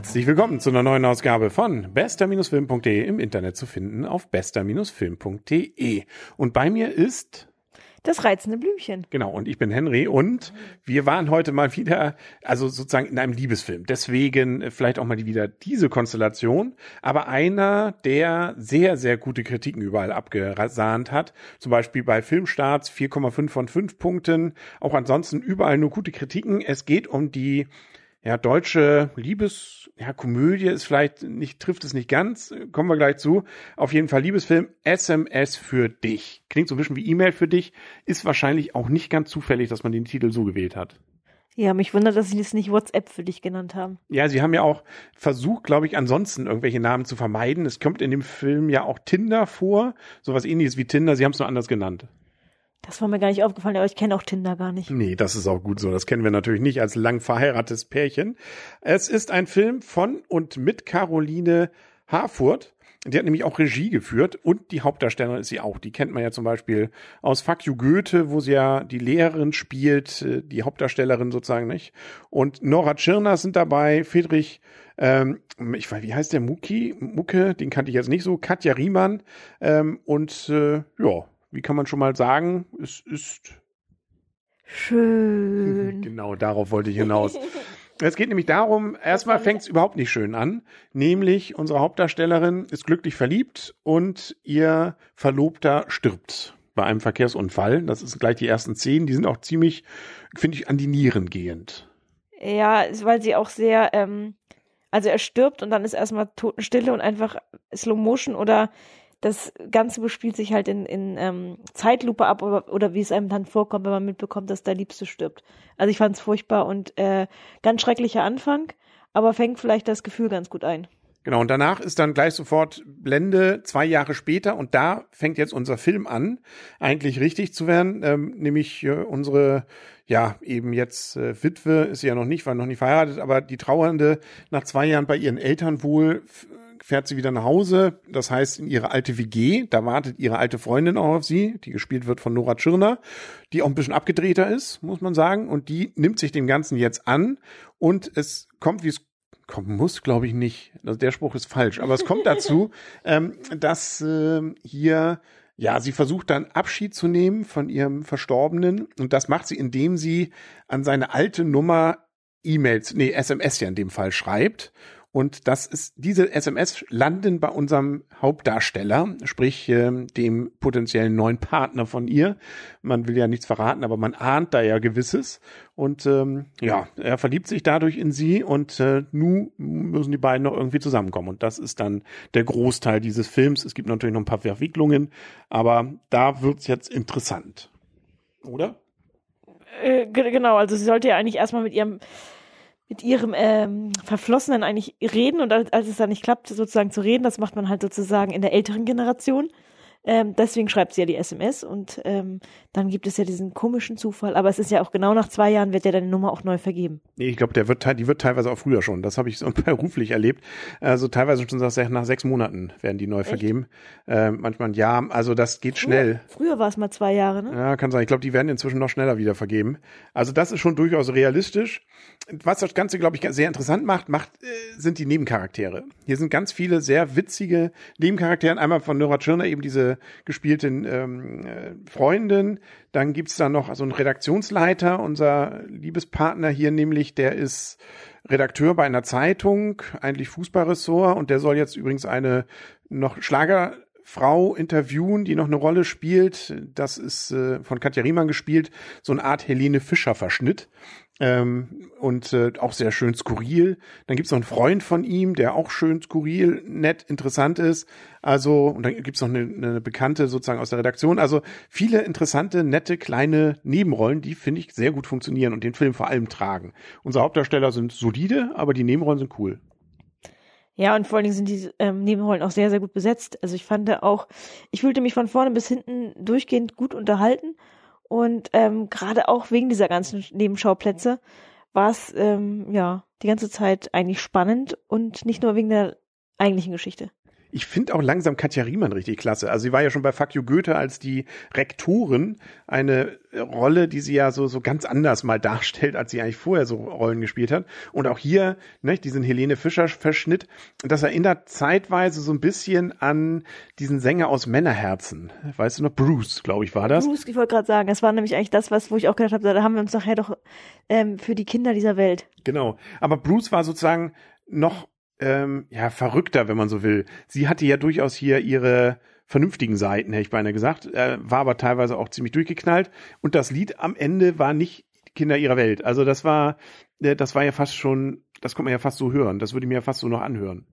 Herzlich willkommen zu einer neuen Ausgabe von bester-film.de im Internet zu finden auf bester-film.de. Und bei mir ist das reizende Blümchen. Genau, und ich bin Henry und wir waren heute mal wieder, also sozusagen in einem Liebesfilm. Deswegen vielleicht auch mal wieder diese Konstellation, aber einer, der sehr, sehr gute Kritiken überall abgesahnt hat. Zum Beispiel bei Filmstarts 4,5 von 5 Punkten. Auch ansonsten überall nur gute Kritiken. Es geht um die ja, deutsche Liebes, ja, Komödie ist vielleicht nicht, trifft es nicht ganz, kommen wir gleich zu. Auf jeden Fall Liebesfilm SMS für dich. Klingt so ein bisschen wie E-Mail für dich, ist wahrscheinlich auch nicht ganz zufällig, dass man den Titel so gewählt hat. Ja, mich wundert, dass sie das nicht WhatsApp für dich genannt haben. Ja, sie haben ja auch versucht, glaube ich, ansonsten irgendwelche Namen zu vermeiden. Es kommt in dem Film ja auch Tinder vor, sowas ähnliches wie Tinder, sie haben es nur anders genannt. Das war mir gar nicht aufgefallen, aber ich kenne auch Tinder gar nicht. Nee, das ist auch gut so. Das kennen wir natürlich nicht als lang verheiratetes Pärchen. Es ist ein Film von und mit Caroline Harfurt. Die hat nämlich auch Regie geführt und die Hauptdarstellerin ist sie auch. Die kennt man ja zum Beispiel aus Fuck You Goethe, wo sie ja die Lehrerin spielt, äh, die Hauptdarstellerin sozusagen nicht. Und Nora Tschirner sind dabei, Friedrich, ähm, ich weiß, wie heißt der Muki? Mucke, den kannte ich jetzt nicht so, Katja Riemann ähm, und äh, ja, wie kann man schon mal sagen, es ist schön. Genau, darauf wollte ich hinaus. Es geht nämlich darum, erstmal fängt es überhaupt nicht schön an, nämlich unsere Hauptdarstellerin ist glücklich verliebt und ihr Verlobter stirbt bei einem Verkehrsunfall. Das ist gleich die ersten Szenen, die sind auch ziemlich, finde ich, an die Nieren gehend. Ja, weil sie auch sehr, ähm, also er stirbt und dann ist erstmal Totenstille und einfach Slow Motion oder das Ganze bespielt sich halt in, in ähm, Zeitlupe ab oder, oder wie es einem dann vorkommt, wenn man mitbekommt, dass der Liebste stirbt. Also ich fand es furchtbar und äh, ganz schrecklicher Anfang, aber fängt vielleicht das Gefühl ganz gut ein. Genau, und danach ist dann gleich sofort Blende zwei Jahre später und da fängt jetzt unser Film an, eigentlich richtig zu werden, ähm, nämlich äh, unsere, ja, eben jetzt äh, Witwe, ist sie ja noch nicht, war noch nicht verheiratet, aber die Trauernde nach zwei Jahren bei ihren Eltern wohl fährt sie wieder nach Hause, das heißt in ihre alte WG, da wartet ihre alte Freundin auch auf sie, die gespielt wird von Nora Tschirner, die auch ein bisschen abgedrehter ist, muss man sagen, und die nimmt sich dem Ganzen jetzt an. Und es kommt, wie es kommen muss, glaube ich nicht. Also der Spruch ist falsch, aber es kommt dazu, ähm, dass äh, hier ja, sie versucht dann Abschied zu nehmen von ihrem Verstorbenen. Und das macht sie, indem sie an seine alte Nummer E-Mails, nee, SMS ja in dem Fall schreibt und das ist, diese SMS landen bei unserem Hauptdarsteller, sprich äh, dem potenziellen neuen Partner von ihr. Man will ja nichts verraten, aber man ahnt da ja gewisses. Und ähm, ja, er verliebt sich dadurch in sie und äh, nun müssen die beiden noch irgendwie zusammenkommen. Und das ist dann der Großteil dieses Films. Es gibt natürlich noch ein paar Verwicklungen, aber da wird's jetzt interessant. Oder? Äh, genau, also sie sollte ja eigentlich erstmal mit ihrem mit ihrem ähm, Verflossenen eigentlich reden und als, es dann nicht klappt, sozusagen zu reden, das macht man halt sozusagen in der älteren Generation. Ähm, deswegen schreibt sie ja die SMS und ähm, dann gibt es ja diesen komischen Zufall. Aber es ist ja auch genau nach zwei Jahren wird ja deine Nummer auch neu vergeben. Nee, ich glaube, der wird, die wird teilweise auch früher schon. Das habe ich so beruflich erlebt. Also teilweise schon nach sechs Monaten werden die neu Echt? vergeben. Äh, manchmal ein Jahr. Also das geht früher, schnell. Früher war es mal zwei Jahre, ne? Ja, kann sein. Ich glaube, die werden inzwischen noch schneller wieder vergeben. Also das ist schon durchaus realistisch. Was das Ganze, glaube ich, sehr interessant macht, macht äh, sind die Nebencharaktere. Hier sind ganz viele sehr witzige Nebencharaktere. Einmal von Nora Tschirner eben diese gespielten ähm, äh, Freundin. Dann gibt's da noch so einen Redaktionsleiter, unser Liebespartner hier nämlich, der ist Redakteur bei einer Zeitung, eigentlich Fußballressort und der soll jetzt übrigens eine noch Schlagerfrau interviewen, die noch eine Rolle spielt. Das ist äh, von Katja Riemann gespielt, so eine Art Helene Fischer Verschnitt. Ähm, und äh, auch sehr schön skurril. Dann gibt's noch einen Freund von ihm, der auch schön skurril, nett, interessant ist. Also, und dann gibt's noch eine, eine Bekannte sozusagen aus der Redaktion. Also viele interessante, nette, kleine Nebenrollen, die, finde ich, sehr gut funktionieren und den Film vor allem tragen. Unsere Hauptdarsteller sind solide, aber die Nebenrollen sind cool. Ja, und vor allen Dingen sind die ähm, Nebenrollen auch sehr, sehr gut besetzt. Also ich fand auch, ich fühlte mich von vorne bis hinten durchgehend gut unterhalten und ähm, gerade auch wegen dieser ganzen Nebenschauplätze war es ähm, ja die ganze Zeit eigentlich spannend und nicht nur wegen der eigentlichen Geschichte. Ich finde auch langsam Katja Riemann richtig klasse. Also sie war ja schon bei Fuck You Goethe als die Rektorin eine Rolle, die sie ja so, so ganz anders mal darstellt, als sie eigentlich vorher so Rollen gespielt hat. Und auch hier, ne, diesen Helene Fischer Verschnitt, das erinnert zeitweise so ein bisschen an diesen Sänger aus Männerherzen. Weißt du noch, Bruce, glaube ich, war das. Bruce, ich wollte gerade sagen, das war nämlich eigentlich das, was, wo ich auch gedacht habe, da haben wir uns nachher doch ähm, für die Kinder dieser Welt. Genau. Aber Bruce war sozusagen noch ähm, ja, verrückter, wenn man so will. Sie hatte ja durchaus hier ihre vernünftigen Seiten, hätte ich beinahe gesagt, äh, war aber teilweise auch ziemlich durchgeknallt. Und das Lied am Ende war nicht Kinder ihrer Welt. Also das war, äh, das war ja fast schon, das konnte man ja fast so hören. Das würde ich mir ja fast so noch anhören.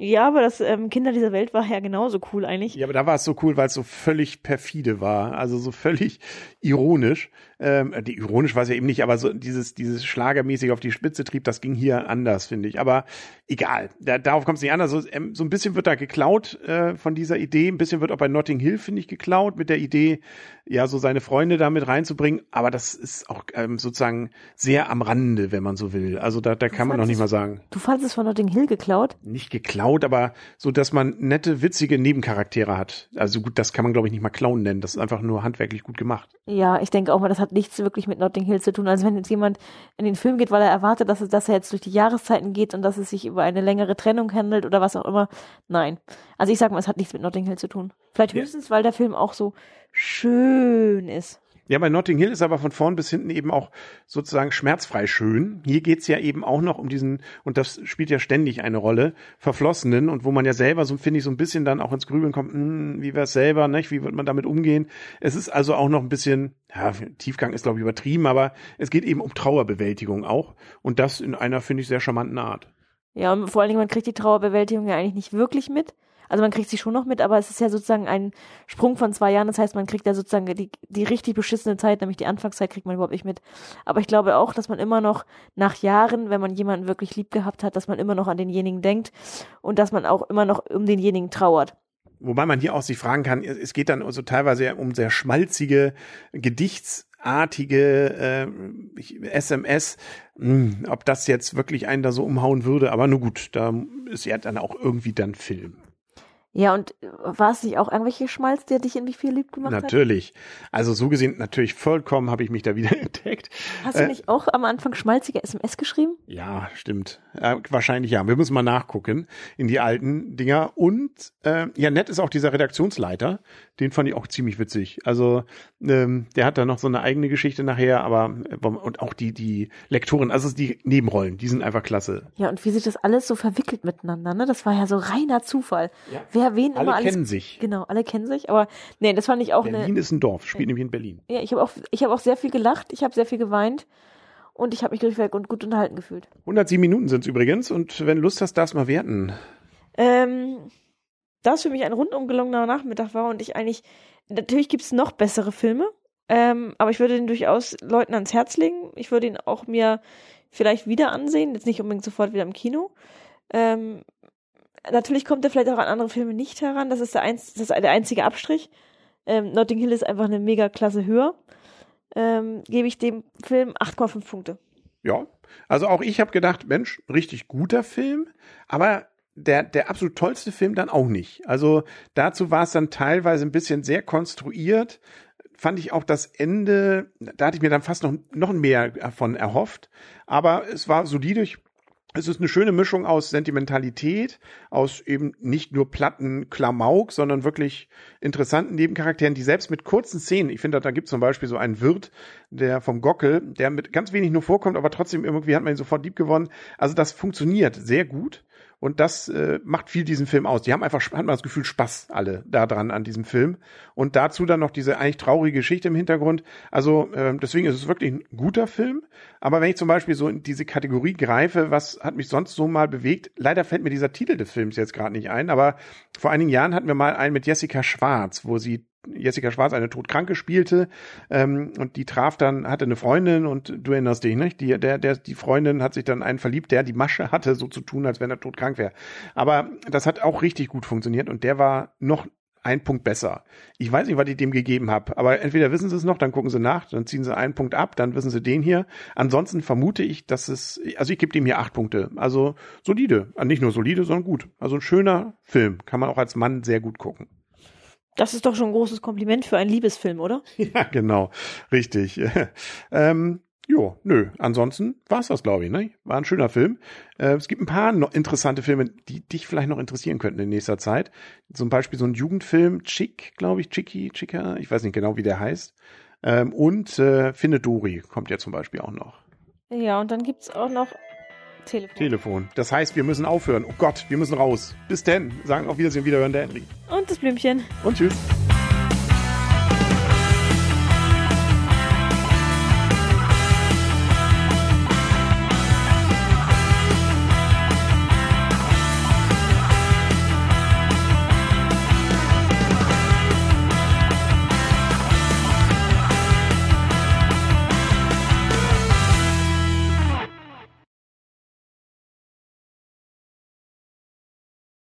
Ja, aber das ähm, Kinder dieser Welt war ja genauso cool eigentlich. Ja, aber da war es so cool, weil es so völlig perfide war, also so völlig ironisch. Ähm, die ironisch war es ja eben nicht, aber so dieses dieses Schlagermäßig auf die Spitze trieb, das ging hier anders, finde ich. Aber egal, da, darauf kommt es nicht an. Also ähm, so ein bisschen wird da geklaut äh, von dieser Idee, ein bisschen wird auch bei Notting Hill finde ich geklaut mit der Idee, ja so seine Freunde damit reinzubringen. Aber das ist auch ähm, sozusagen sehr am Rande, wenn man so will. Also da, da kann man noch nicht mal sagen. Du fandest es von Notting Hill geklaut? Nicht geklaut, aber so, dass man nette, witzige Nebencharaktere hat. Also gut, das kann man glaube ich nicht mal klauen nennen. Das ist einfach nur handwerklich gut gemacht. Ja, ich denke auch mal, das hat nichts wirklich mit Notting Hill zu tun. Also wenn jetzt jemand in den Film geht, weil er erwartet, dass, es, dass er jetzt durch die Jahreszeiten geht und dass es sich über eine längere Trennung handelt oder was auch immer. Nein. Also ich sag mal, es hat nichts mit Notting Hill zu tun. Vielleicht höchstens, ja. weil der Film auch so schön ist. Ja, bei Notting Hill ist aber von vorn bis hinten eben auch sozusagen schmerzfrei schön. Hier geht's ja eben auch noch um diesen, und das spielt ja ständig eine Rolle, Verflossenen und wo man ja selber so, finde ich, so ein bisschen dann auch ins Grübeln kommt, hm, wie wär's selber, nicht? wie wird man damit umgehen. Es ist also auch noch ein bisschen, ja, Tiefgang ist glaube ich übertrieben, aber es geht eben um Trauerbewältigung auch und das in einer, finde ich, sehr charmanten Art. Ja, und vor allen Dingen, man kriegt die Trauerbewältigung ja eigentlich nicht wirklich mit. Also man kriegt sie schon noch mit, aber es ist ja sozusagen ein Sprung von zwei Jahren. Das heißt, man kriegt ja sozusagen die, die richtig beschissene Zeit, nämlich die Anfangszeit kriegt man überhaupt nicht mit. Aber ich glaube auch, dass man immer noch nach Jahren, wenn man jemanden wirklich lieb gehabt hat, dass man immer noch an denjenigen denkt und dass man auch immer noch um denjenigen trauert. Wobei man hier auch sich fragen kann, es geht dann also teilweise um sehr schmalzige Gedichtsartige äh, SMS, hm, ob das jetzt wirklich einen da so umhauen würde, aber nur gut, da ist ja dann auch irgendwie dann Film. Ja, und äh, war es nicht auch irgendwelche Schmalz, der dich irgendwie viel lieb gemacht natürlich. hat? Natürlich. Also so gesehen, natürlich vollkommen habe ich mich da wieder entdeckt. Hast du äh, nicht auch am Anfang schmalzige SMS geschrieben? Ja, stimmt. Äh, wahrscheinlich ja. Wir müssen mal nachgucken in die alten Dinger. Und äh, ja, nett ist auch dieser Redaktionsleiter. Den fand ich auch ziemlich witzig. Also ähm, der hat da noch so eine eigene Geschichte nachher, aber äh, und auch die, die Lektoren, also die Nebenrollen, die sind einfach klasse. Ja, und wie sich das alles so verwickelt miteinander, ne? Das war ja so reiner Zufall. Ja. Wer wen alle immer alles. Alle kennen sich. Genau, alle kennen sich. Aber nee, das fand ich auch Berlin eine, ist ein Dorf, spielt nämlich in Berlin. Ja, ich habe auch, ich habe auch sehr viel gelacht, ich habe sehr viel geweint und ich habe mich durchweg und gut unterhalten gefühlt. 107 Minuten sind es übrigens und wenn du Lust hast, darfst du mal werten. Ähm, das für mich ein rundum gelungener Nachmittag war und ich eigentlich, natürlich gibt es noch bessere Filme, ähm, aber ich würde den durchaus Leuten ans Herz legen. Ich würde ihn auch mir vielleicht wieder ansehen, jetzt nicht unbedingt sofort wieder im Kino. Ähm, natürlich kommt er vielleicht auch an andere Filme nicht heran. Das ist der, einz das ist der einzige Abstrich. Ähm, Notting Hill ist einfach eine mega klasse höher. Ähm, gebe ich dem Film 8,5 Punkte. Ja, also auch ich habe gedacht, Mensch, richtig guter Film, aber der, der absolut tollste Film dann auch nicht. Also dazu war es dann teilweise ein bisschen sehr konstruiert. Fand ich auch das Ende, da hatte ich mir dann fast noch, noch mehr davon erhofft. Aber es war solide. Ich es ist eine schöne Mischung aus Sentimentalität, aus eben nicht nur platten Klamauk, sondern wirklich interessanten Nebencharakteren, die selbst mit kurzen Szenen, ich finde, da gibt es zum Beispiel so einen Wirt, der vom Gockel, der mit ganz wenig nur vorkommt, aber trotzdem irgendwie hat man ihn sofort lieb gewonnen. Also das funktioniert sehr gut. Und das äh, macht viel diesen Film aus. Die haben einfach, hat man das Gefühl, Spaß alle da dran an diesem Film. Und dazu dann noch diese eigentlich traurige Geschichte im Hintergrund. Also äh, deswegen ist es wirklich ein guter Film. Aber wenn ich zum Beispiel so in diese Kategorie greife, was hat mich sonst so mal bewegt? Leider fällt mir dieser Titel des Films jetzt gerade nicht ein. Aber vor einigen Jahren hatten wir mal einen mit Jessica Schwarz, wo sie Jessica Schwarz eine Todkranke spielte ähm, und die traf dann, hatte eine Freundin und du erinnerst dich, nicht? Die, der, der, die Freundin hat sich dann einen verliebt, der die Masche hatte, so zu tun, als wenn er todkrank wäre. Aber das hat auch richtig gut funktioniert und der war noch ein Punkt besser. Ich weiß nicht, was ich dem gegeben habe, aber entweder wissen sie es noch, dann gucken sie nach, dann ziehen sie einen Punkt ab, dann wissen sie den hier. Ansonsten vermute ich, dass es, also ich gebe dem hier acht Punkte. Also solide. Nicht nur solide, sondern gut. Also ein schöner Film. Kann man auch als Mann sehr gut gucken. Das ist doch schon ein großes Kompliment für einen Liebesfilm, oder? Ja, genau. Richtig. ähm, Jo, nö. Ansonsten war's das, glaube ich. Ne? War ein schöner Film. Äh, es gibt ein paar noch interessante Filme, die dich vielleicht noch interessieren könnten in nächster Zeit. Zum Beispiel so ein Jugendfilm, Chick, glaube ich, Chicky, Chica, ich weiß nicht genau, wie der heißt. Ähm, und äh, Finde Dory kommt ja zum Beispiel auch noch. Ja, und dann gibt's auch noch Telefon. Telefon. Das heißt, wir müssen aufhören. Oh Gott, wir müssen raus. Bis denn. Sagen auf Wiedersehen, wiederhören, der Henry. Und das Blümchen. Und tschüss.